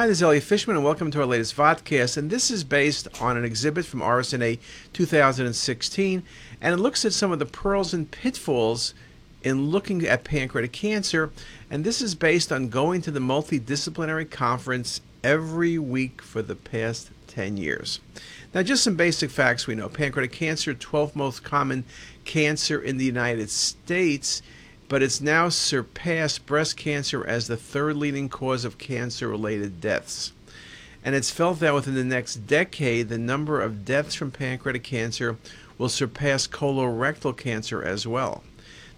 Hi, this is Elliot Fishman, and welcome to our latest vodcast. And this is based on an exhibit from RSNA 2016, and it looks at some of the pearls and pitfalls in looking at pancreatic cancer. And this is based on going to the multidisciplinary conference every week for the past 10 years. Now, just some basic facts we know pancreatic cancer, 12th most common cancer in the United States but it's now surpassed breast cancer as the third leading cause of cancer related deaths. And it's felt that within the next decade, the number of deaths from pancreatic cancer will surpass colorectal cancer as well.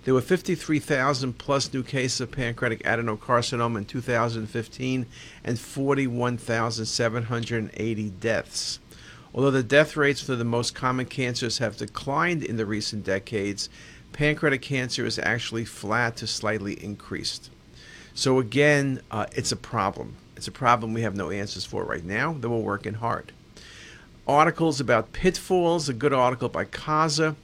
There were 53,000 plus new cases of pancreatic adenocarcinoma in 2015 and 41,780 deaths. Although the death rates for the most common cancers have declined in the recent decades, pancreatic cancer is actually flat to slightly increased. So, again, uh, it's a problem. It's a problem we have no answers for right now, though we're working hard. Articles about pitfalls, a good article by Kaza,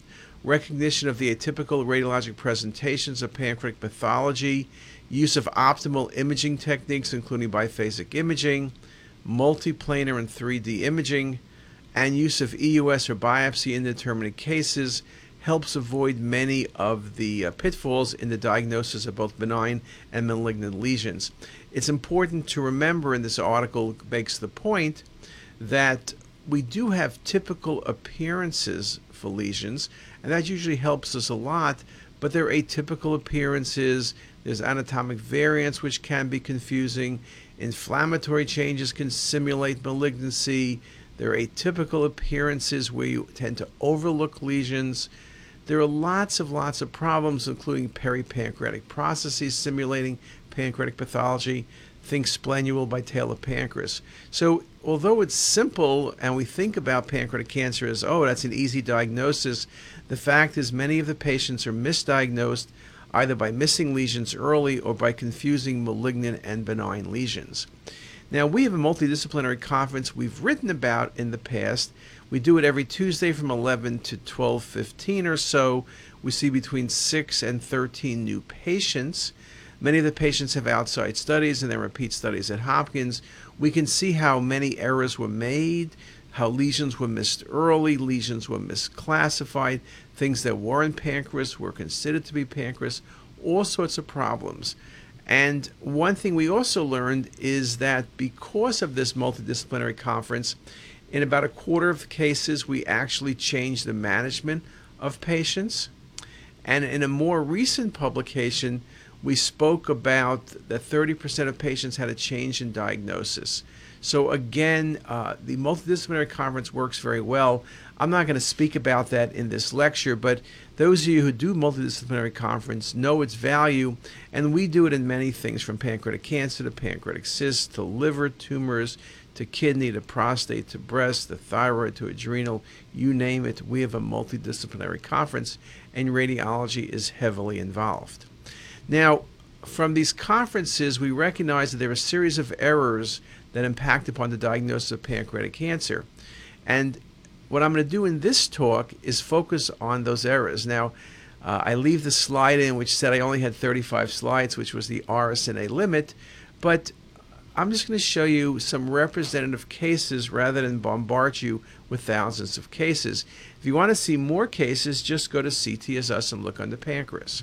recognition of the atypical radiologic presentations of pancreatic pathology, use of optimal imaging techniques, including biphasic imaging, multiplanar and 3D imaging, and use of EUS or biopsy in determinate cases helps avoid many of the uh, pitfalls in the diagnosis of both benign and malignant lesions. It's important to remember, and this article makes the point, that we do have typical appearances for lesions, and that usually helps us a lot, but there are atypical appearances. There's anatomic variants, which can be confusing. Inflammatory changes can simulate malignancy. There are atypical appearances where you tend to overlook lesions. There are lots of lots of problems, including peripancreatic processes simulating pancreatic pathology. Think splenule by Taylor Pancreas. So, although it's simple and we think about pancreatic cancer as, oh, that's an easy diagnosis, the fact is many of the patients are misdiagnosed either by missing lesions early or by confusing malignant and benign lesions. Now, we have a multidisciplinary conference we've written about in the past. We do it every Tuesday from 11 to 12:15 or so. We see between 6 and 13 new patients. Many of the patients have outside studies and then repeat studies at Hopkins. We can see how many errors were made, how lesions were missed early, lesions were misclassified, things that weren't pancreas were considered to be pancreas, all sorts of problems. And one thing we also learned is that because of this multidisciplinary conference, in about a quarter of the cases, we actually changed the management of patients. And in a more recent publication, we spoke about that 30% of patients had a change in diagnosis. So, again, uh, the multidisciplinary conference works very well. I'm not going to speak about that in this lecture, but those of you who do multidisciplinary conference know its value, and we do it in many things from pancreatic cancer to pancreatic cysts to liver tumors to kidney to prostate to breast to thyroid to adrenal, you name it. We have a multidisciplinary conference, and radiology is heavily involved. Now, from these conferences, we recognize that there are a series of errors that impact upon the diagnosis of pancreatic cancer. And what I'm going to do in this talk is focus on those errors. Now, uh, I leave the slide in which said I only had 35 slides, which was the RSNA limit, but I'm just going to show you some representative cases rather than bombard you with thousands of cases. If you want to see more cases, just go to CTisus and look under pancreas.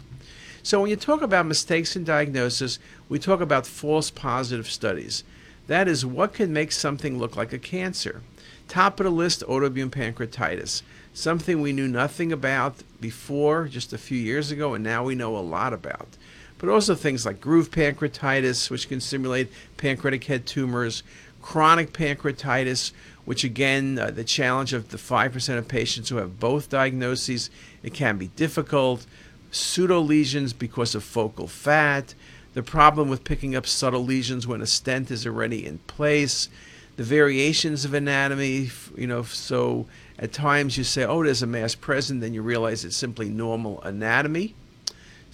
So when you talk about mistakes in diagnosis, we talk about false positive studies. That is what can make something look like a cancer. Top of the list, autoimmune pancreatitis. Something we knew nothing about before, just a few years ago, and now we know a lot about. But also things like groove pancreatitis, which can simulate pancreatic head tumors, chronic pancreatitis, which again, uh, the challenge of the 5% of patients who have both diagnoses, it can be difficult. Pseudo lesions because of focal fat, the problem with picking up subtle lesions when a stent is already in place, the variations of anatomy, you know, so at times you say, oh, there's a mass present, then you realize it's simply normal anatomy.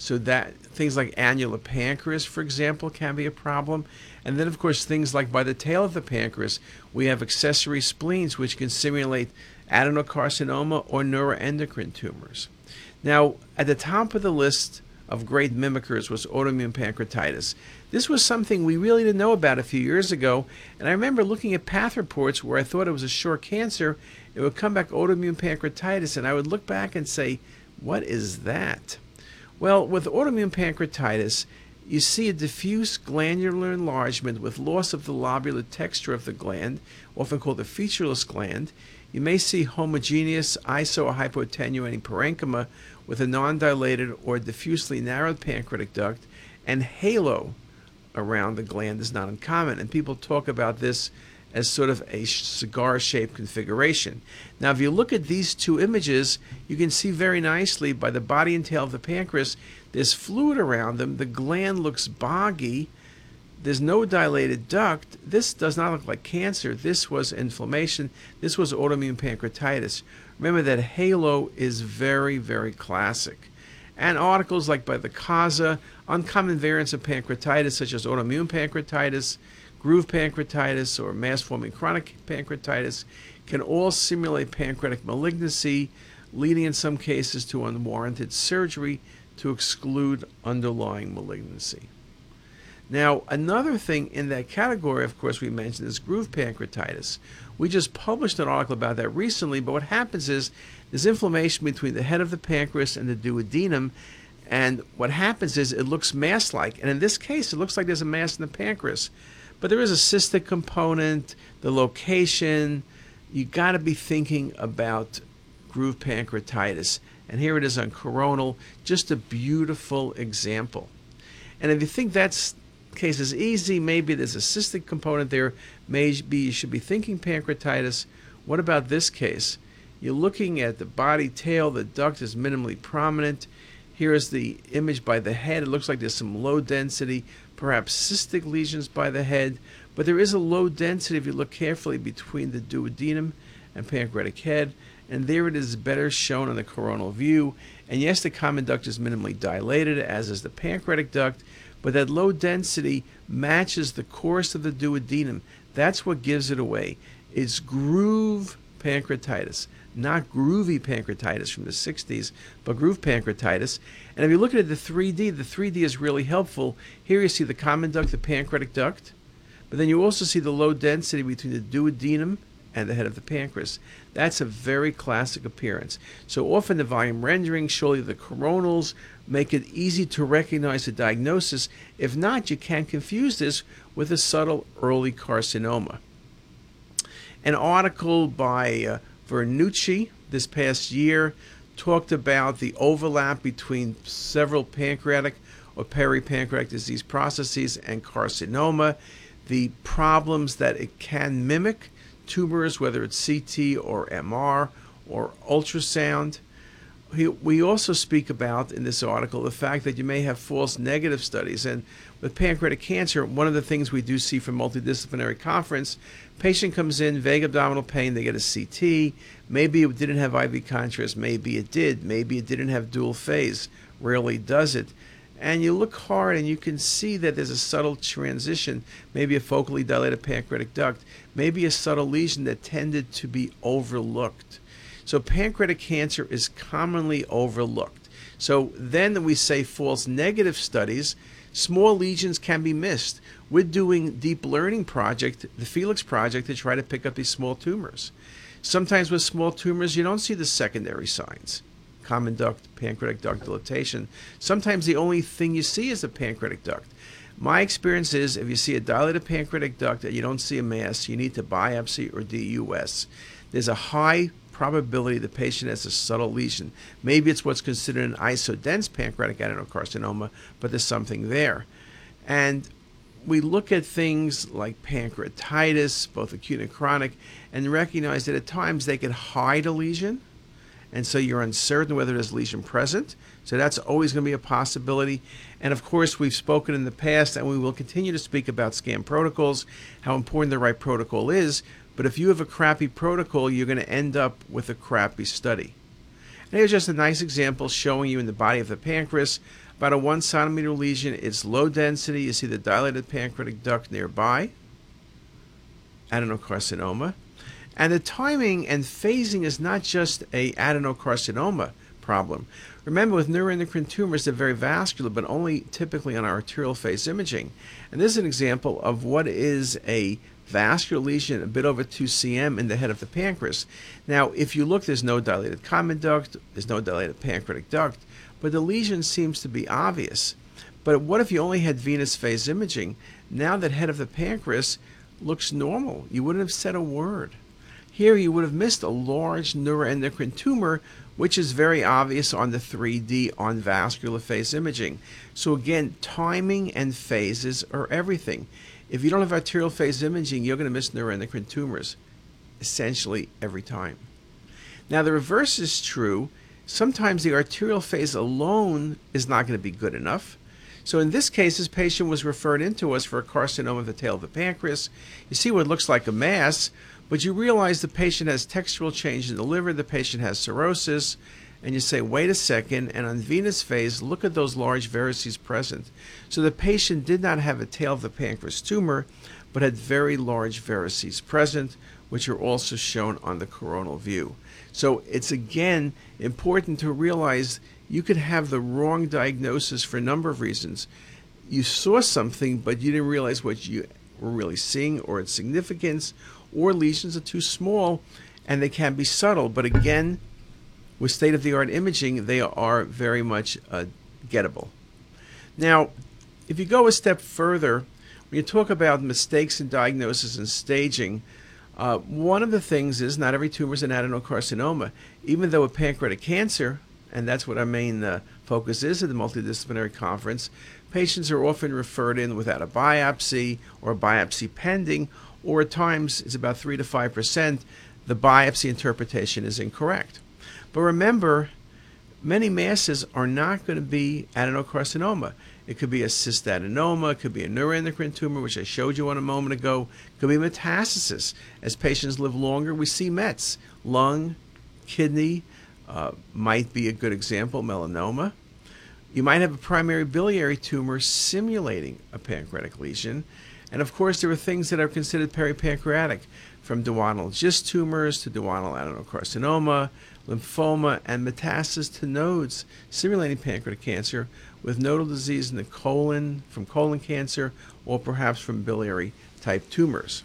So that things like annular pancreas, for example, can be a problem. And then, of course, things like by the tail of the pancreas, we have accessory spleens, which can simulate adenocarcinoma or neuroendocrine tumors. Now, at the top of the list of great mimickers was autoimmune pancreatitis. This was something we really didn't know about a few years ago, and I remember looking at path reports where I thought it was a sure cancer. It would come back autoimmune pancreatitis, and I would look back and say, What is that? Well, with autoimmune pancreatitis, you see a diffuse glandular enlargement with loss of the lobular texture of the gland, often called a featureless gland. You may see homogeneous iso or parenchyma with a non-dilated or diffusely narrowed pancreatic duct, and halo around the gland is not uncommon. And people talk about this as sort of a cigar shaped configuration. Now, if you look at these two images, you can see very nicely by the body and tail of the pancreas, there's fluid around them. The gland looks boggy. There's no dilated duct. This does not look like cancer. This was inflammation. This was autoimmune pancreatitis. Remember that halo is very, very classic. And articles like by the Kaza, uncommon variants of pancreatitis, such as autoimmune pancreatitis, groove pancreatitis, or mass forming chronic pancreatitis, can all simulate pancreatic malignancy, leading in some cases to unwarranted surgery to exclude underlying malignancy. Now, another thing in that category, of course, we mentioned is groove pancreatitis. We just published an article about that recently, but what happens is there's inflammation between the head of the pancreas and the duodenum, and what happens is it looks mass like, and in this case, it looks like there's a mass in the pancreas. But there is a cystic component, the location. You got to be thinking about groove pancreatitis. And here it is on coronal, just a beautiful example. And if you think that's case is easy, maybe there's a cystic component there, maybe you should be thinking pancreatitis. What about this case? You're looking at the body tail, the duct is minimally prominent. Here is the image by the head. It looks like there's some low density, perhaps cystic lesions by the head, but there is a low density if you look carefully between the duodenum and pancreatic head. And there it is better shown in the coronal view. And yes, the common duct is minimally dilated, as is the pancreatic duct, but that low density matches the course of the duodenum. That's what gives it away. It's groove pancreatitis, not groovy pancreatitis from the 60s, but groove pancreatitis. And if you look at the 3D, the 3D is really helpful. Here you see the common duct, the pancreatic duct, but then you also see the low density between the duodenum and the head of the pancreas. That's a very classic appearance. So often the volume rendering, you the coronals, make it easy to recognize the diagnosis. If not, you can confuse this with a subtle early carcinoma. An article by uh, Vernuccio this past year talked about the overlap between several pancreatic or peripancreatic disease processes and carcinoma, the problems that it can mimic tumors, whether it's CT or MR or ultrasound. We also speak about in this article the fact that you may have false negative studies. And with pancreatic cancer, one of the things we do see from multidisciplinary conference, patient comes in, vague abdominal pain, they get a CT. Maybe it didn't have IV contrast, maybe it did, maybe it didn't have dual phase, rarely does it and you look hard and you can see that there's a subtle transition, maybe a focally dilated pancreatic duct, maybe a subtle lesion that tended to be overlooked. So pancreatic cancer is commonly overlooked. So then we say false negative studies, small lesions can be missed. We're doing deep learning project, the Felix project, to try to pick up these small tumors. Sometimes with small tumors, you don't see the secondary signs common duct, pancreatic duct dilatation. Sometimes the only thing you see is a pancreatic duct. My experience is if you see a dilated pancreatic duct and you don't see a mass, you need to biopsy or EUS. There's a high probability the patient has a subtle lesion. Maybe it's what's considered an isodense pancreatic adenocarcinoma, but there's something there. And we look at things like pancreatitis, both acute and chronic, and recognize that at times they can hide a lesion and so you're uncertain whether there's lesion present. So that's always going to be a possibility. And of course, we've spoken in the past, and we will continue to speak about scan protocols, how important the right protocol is. But if you have a crappy protocol, you're going to end up with a crappy study. And here's just a nice example showing you in the body of the pancreas about a one centimeter lesion. It's low density. You see the dilated pancreatic duct nearby, adenocarcinoma. And the timing and phasing is not just a adenocarcinoma problem. Remember, with neuroendocrine tumors, they're very vascular, but only typically on arterial phase imaging. And this is an example of what is a vascular lesion a bit over 2 cm in the head of the pancreas. Now, if you look, there's no dilated common duct, there's no dilated pancreatic duct, but the lesion seems to be obvious. But what if you only had venous phase imaging? Now that head of the pancreas looks normal. You wouldn't have said a word. Here you would have missed a large neuroendocrine tumor, which is very obvious on the 3D on vascular phase imaging. So again, timing and phases are everything. If you don't have arterial phase imaging, you're going to miss neuroendocrine tumors essentially every time. Now, the reverse is true. Sometimes the arterial phase alone is not going to be good enough. So in this case, this patient was referred into us for a carcinoma of the tail of the pancreas. You see what looks like a mass, but you realize the patient has textural change in the liver, the patient has cirrhosis, and you say, wait a second, and on venous phase, look at those large varices present. So the patient did not have a tail of the pancreas tumor, but had very large varices present, which are also shown on the coronal view. So it's again important to realize you could have the wrong diagnosis for a number of reasons. You saw something, but you didn't realize what you were really seeing or its significance, or lesions are too small and they can be subtle. But again, with state of the art imaging, they are very much uh, gettable. Now, if you go a step further, when you talk about mistakes in diagnosis and staging, uh, one of the things is not every tumor is an adenocarcinoma. Even though a pancreatic cancer, and that's what our main uh, focus is at the multidisciplinary conference, patients are often referred in without a biopsy or a biopsy pending, or at times it's about 3 to 5 percent, the biopsy interpretation is incorrect. But remember, many masses are not going to be adenocarcinoma. It could be a cystadenoma, it could be a neuroendocrine tumor, which I showed you on a moment ago. It could be metastasis. As patients live longer, we see Mets. Lung, kidney uh, might be a good example, melanoma. You might have a primary biliary tumor simulating a pancreatic lesion. And of course, there are things that are considered peripancreatic, from duodenal GIST tumors to duodenal adenocarcinoma, lymphoma, and metastasis to nodes simulating pancreatic cancer with nodal disease in the colon from colon cancer or perhaps from biliary type tumors.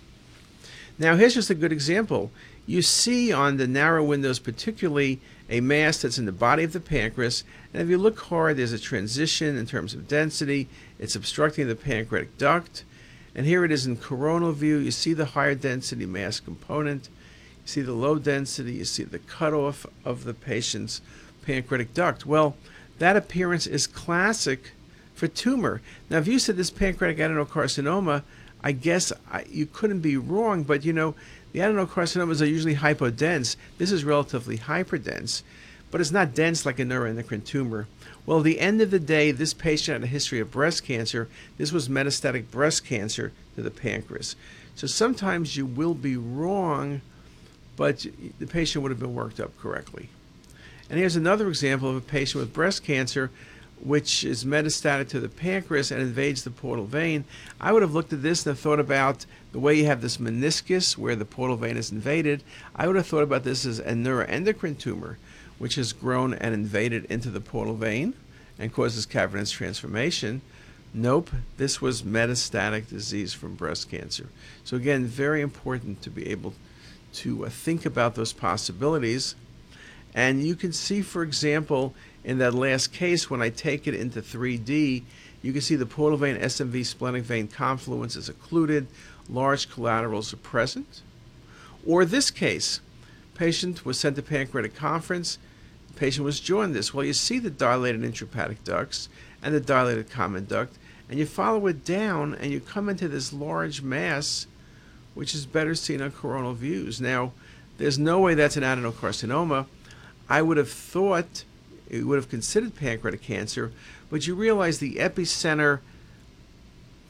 Now, here's just a good example. You see on the narrow windows, particularly a mass that's in the body of the pancreas, and if you look hard, there's a transition in terms of density. It's obstructing the pancreatic duct. And here it is in coronal view. You see the higher density mass component You see the low density, you see the cutoff of the patient's pancreatic duct. Well, that appearance is classic for tumor. Now, if you said this pancreatic adenocarcinoma, I guess I, you couldn't be wrong, but you know, the adenocarcinomas are usually hypodense. This is relatively hyperdense, but it's not dense like a neuroendocrine tumor. Well, at the end of the day, this patient had a history of breast cancer. This was metastatic breast cancer to the pancreas. So sometimes you will be wrong but the patient would have been worked up correctly. And here's another example of a patient with breast cancer which is metastatic to the pancreas and invades the portal vein. I would have looked at this and thought about the way you have this meniscus where the portal vein is invaded. I would have thought about this as a neuroendocrine tumor which has grown and invaded into the portal vein and causes cavernous transformation. Nope, this was metastatic disease from breast cancer. So again, very important to be able to uh, think about those possibilities. And you can see, for example, in that last case, when I take it into 3D, you can see the portal vein SMV splenic vein confluence is occluded, large collaterals are present. Or this case, patient was sent to pancreatic conference, patient was jaundiced. Well, you see the dilated intrahepatic ducts and the dilated common duct, and you follow it down and you come into this large mass which is better seen on coronal views. Now, there's no way that's an adenocarcinoma. I would have thought it would have considered pancreatic cancer, but you realize the epicenter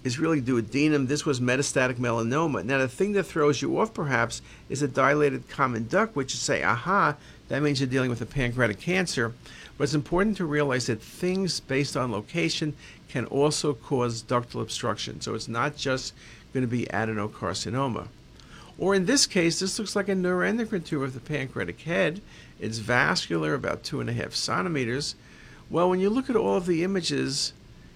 is really duodenum. This was metastatic melanoma. Now, the thing that throws you off perhaps is a dilated common duct, which you say, aha, that means you're dealing with a pancreatic cancer. But it's important to realize that things based on location can also cause ductal obstruction. So it's not just going to be adenocarcinoma. Or in this case, this looks like a neuroendocrine tumor of the pancreatic head. It's vascular, about two and a half centimeters. Well, when you look at all of the images,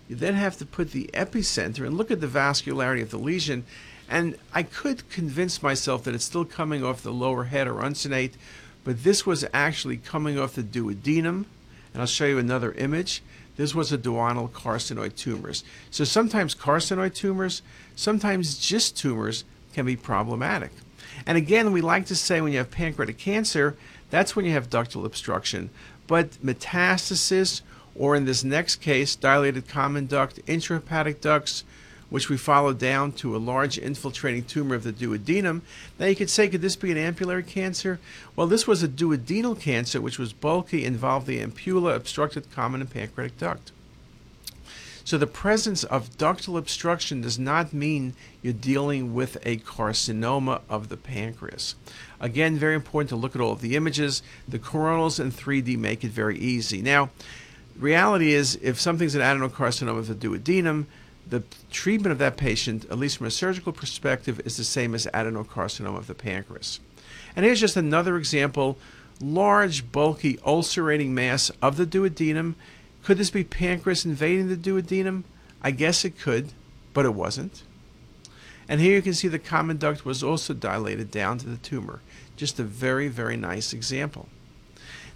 you then have to put the epicenter and look at the vascularity of the lesion. And I could convince myself that it's still coming off the lower head or uncinate, but this was actually coming off the duodenum. And I'll show you another image. This was a duodenal carcinoid tumors. So sometimes carcinoid tumors, sometimes GIST tumors can be problematic. And again, we like to say when you have pancreatic cancer, that's when you have ductal obstruction. But metastasis or in this next case, dilated common duct, intrahepatic ducts, which we follow down to a large infiltrating tumor of the duodenum. Now you could say, could this be an ampullary cancer? Well, this was a duodenal cancer, which was bulky, involved the ampulla, obstructed common and pancreatic duct. So the presence of ductal obstruction does not mean you're dealing with a carcinoma of the pancreas. Again, very important to look at all of the images. The coronals in 3D make it very easy. Now, reality is if something's an adenocarcinoma of the duodenum, the treatment of that patient, at least from a surgical perspective, is the same as adenocarcinoma of the pancreas. And here's just another example large, bulky, ulcerating mass of the duodenum. Could this be pancreas invading the duodenum? I guess it could, but it wasn't. And here you can see the common duct was also dilated down to the tumor. Just a very, very nice example.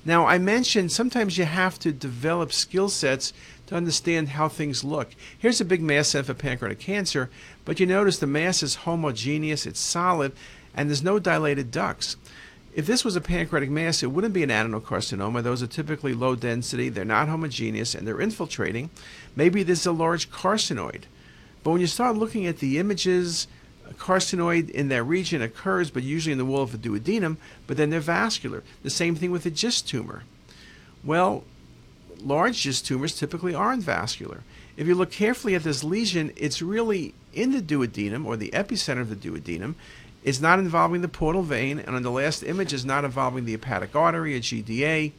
Now, I mentioned sometimes you have to develop skill sets to understand how things look. Here's a big mass set for pancreatic cancer, but you notice the mass is homogeneous, it's solid, and there's no dilated ducts. If this was a pancreatic mass, it wouldn't be an adenocarcinoma. Those are typically low density, they're not homogeneous, and they're infiltrating. Maybe this is a large carcinoid. But when you start looking at the images, a carcinoid in that region occurs, but usually in the wall of the duodenum, but then they're vascular. The same thing with a GIST tumor. Well, large GIST tumors typically aren't vascular. If you look carefully at this lesion, it's really in the duodenum or the epicenter of the duodenum. It's not involving the portal vein, and on the last image, is not involving the hepatic artery, a GDA.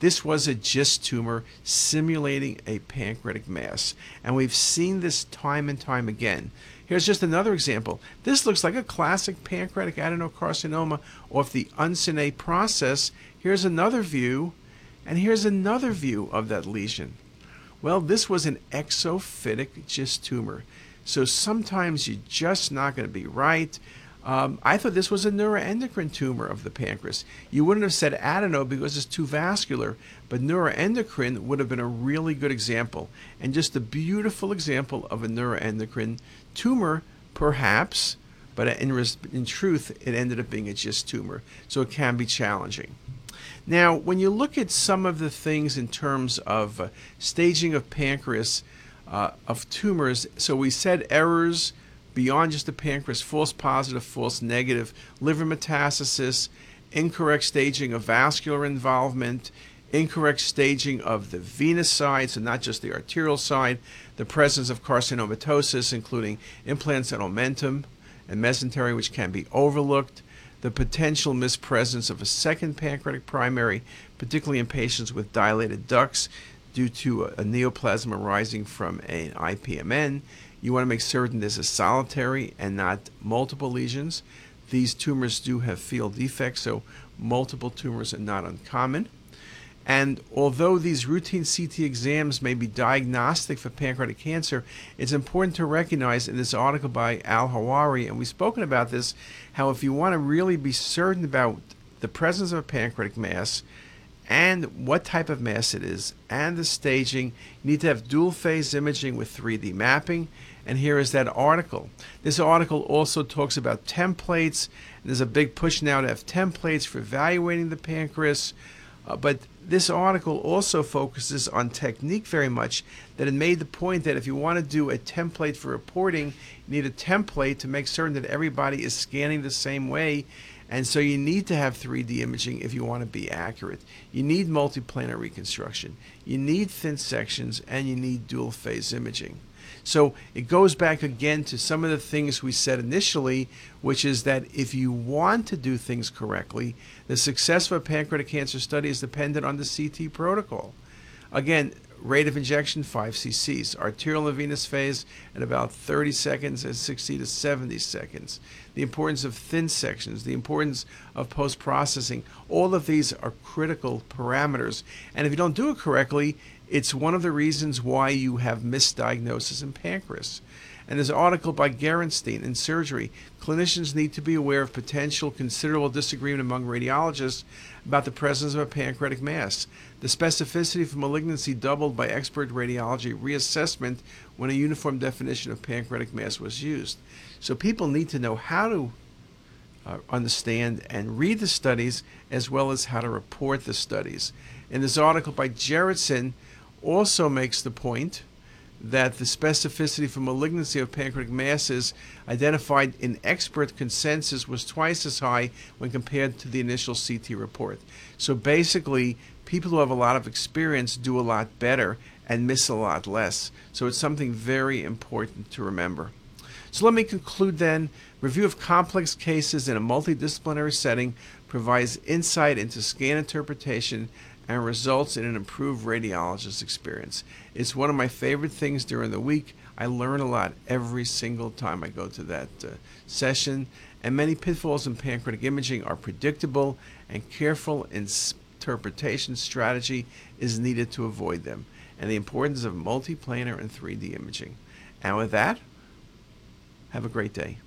This was a GIST tumor simulating a pancreatic mass. And we've seen this time and time again. Here's just another example. This looks like a classic pancreatic adenocarcinoma off the uncinate process. Here's another view and here's another view of that lesion. Well, this was an exophytic GIST tumor. So sometimes you're just not going to be right. Um, I thought this was a neuroendocrine tumor of the pancreas. You wouldn't have said adeno because it's too vascular, but neuroendocrine would have been a really good example. And just a beautiful example of a neuroendocrine tumor, perhaps, but in, in truth, it ended up being a GIST tumor. So it can be challenging. Now, when you look at some of the things in terms of uh, staging of pancreas, uh, of tumors, so we said errors beyond just the pancreas, false positive, false negative, liver metastasis, incorrect staging of vascular involvement, incorrect staging of the venous side, so not just the arterial side, the presence of carcinomatosis, including implants and omentum and mesentery, which can be overlooked, the potential mispresence of a second pancreatic primary, particularly in patients with dilated ducts due to a, neoplasm arising from an IPMN. You want to make certain this is solitary and not multiple lesions. These tumors do have field defects, so multiple tumors are not uncommon. And although these routine CT exams may be diagnostic for pancreatic cancer, it's important to recognize in this article by Al Hawary, and we've spoken about this, how if you want to really be certain about the presence of a pancreatic mass and what type of mass it is and the staging, you need to have dual phase imaging with 3D mapping. And here is that article. This article also talks about templates. There's a big push now to have templates for evaluating the pancreas. Uh, but this article also focuses on technique very much, that it made the point that if you want to do a template for reporting, you need a template to make certain that everybody is scanning the same way. And so you need to have 3D imaging if you want to be accurate. You need multiplanar reconstruction. You need thin sections and you need dual phase imaging. So it goes back again to some of the things we said initially, which is that if you want to do things correctly, the success of a pancreatic cancer study is dependent on the CT protocol. Again, rate of injection 5 cc's. Arterial and venous phase at about 30 seconds and 60 to 70 seconds. The importance of thin sections, the importance of post processing, all of these are critical parameters. And if you don't do it correctly, it's one of the reasons why you have misdiagnosis in pancreas. And there's an article by Gerenstein in Surgery. Clinicians need to be aware of potential considerable disagreement among radiologists about the presence of a pancreatic mass. The specificity for malignancy doubled by expert radiology reassessment when a uniform definition of pancreatic mass was used. So people need to know how to uh, understand and read the studies as well as how to report the studies. In this article by Gerritsen also makes the point that the specificity for malignancy of pancreatic masses identified in expert consensus was twice as high when compared to the initial CT report. So basically, people who have a lot of experience do a lot better and miss a lot less. So it's something very important to remember. So let me conclude then. Review of complex cases in a multidisciplinary setting provides insight into scan interpretation and results in an improved radiologist experience. It's one of my favorite things during the week. I learn a lot every single time I go to that uh, session, and many pitfalls in pancreatic imaging are predictable, and careful interpretation strategy is needed to avoid them, and the importance of multiplanar and 3D imaging. And with that, have a great day.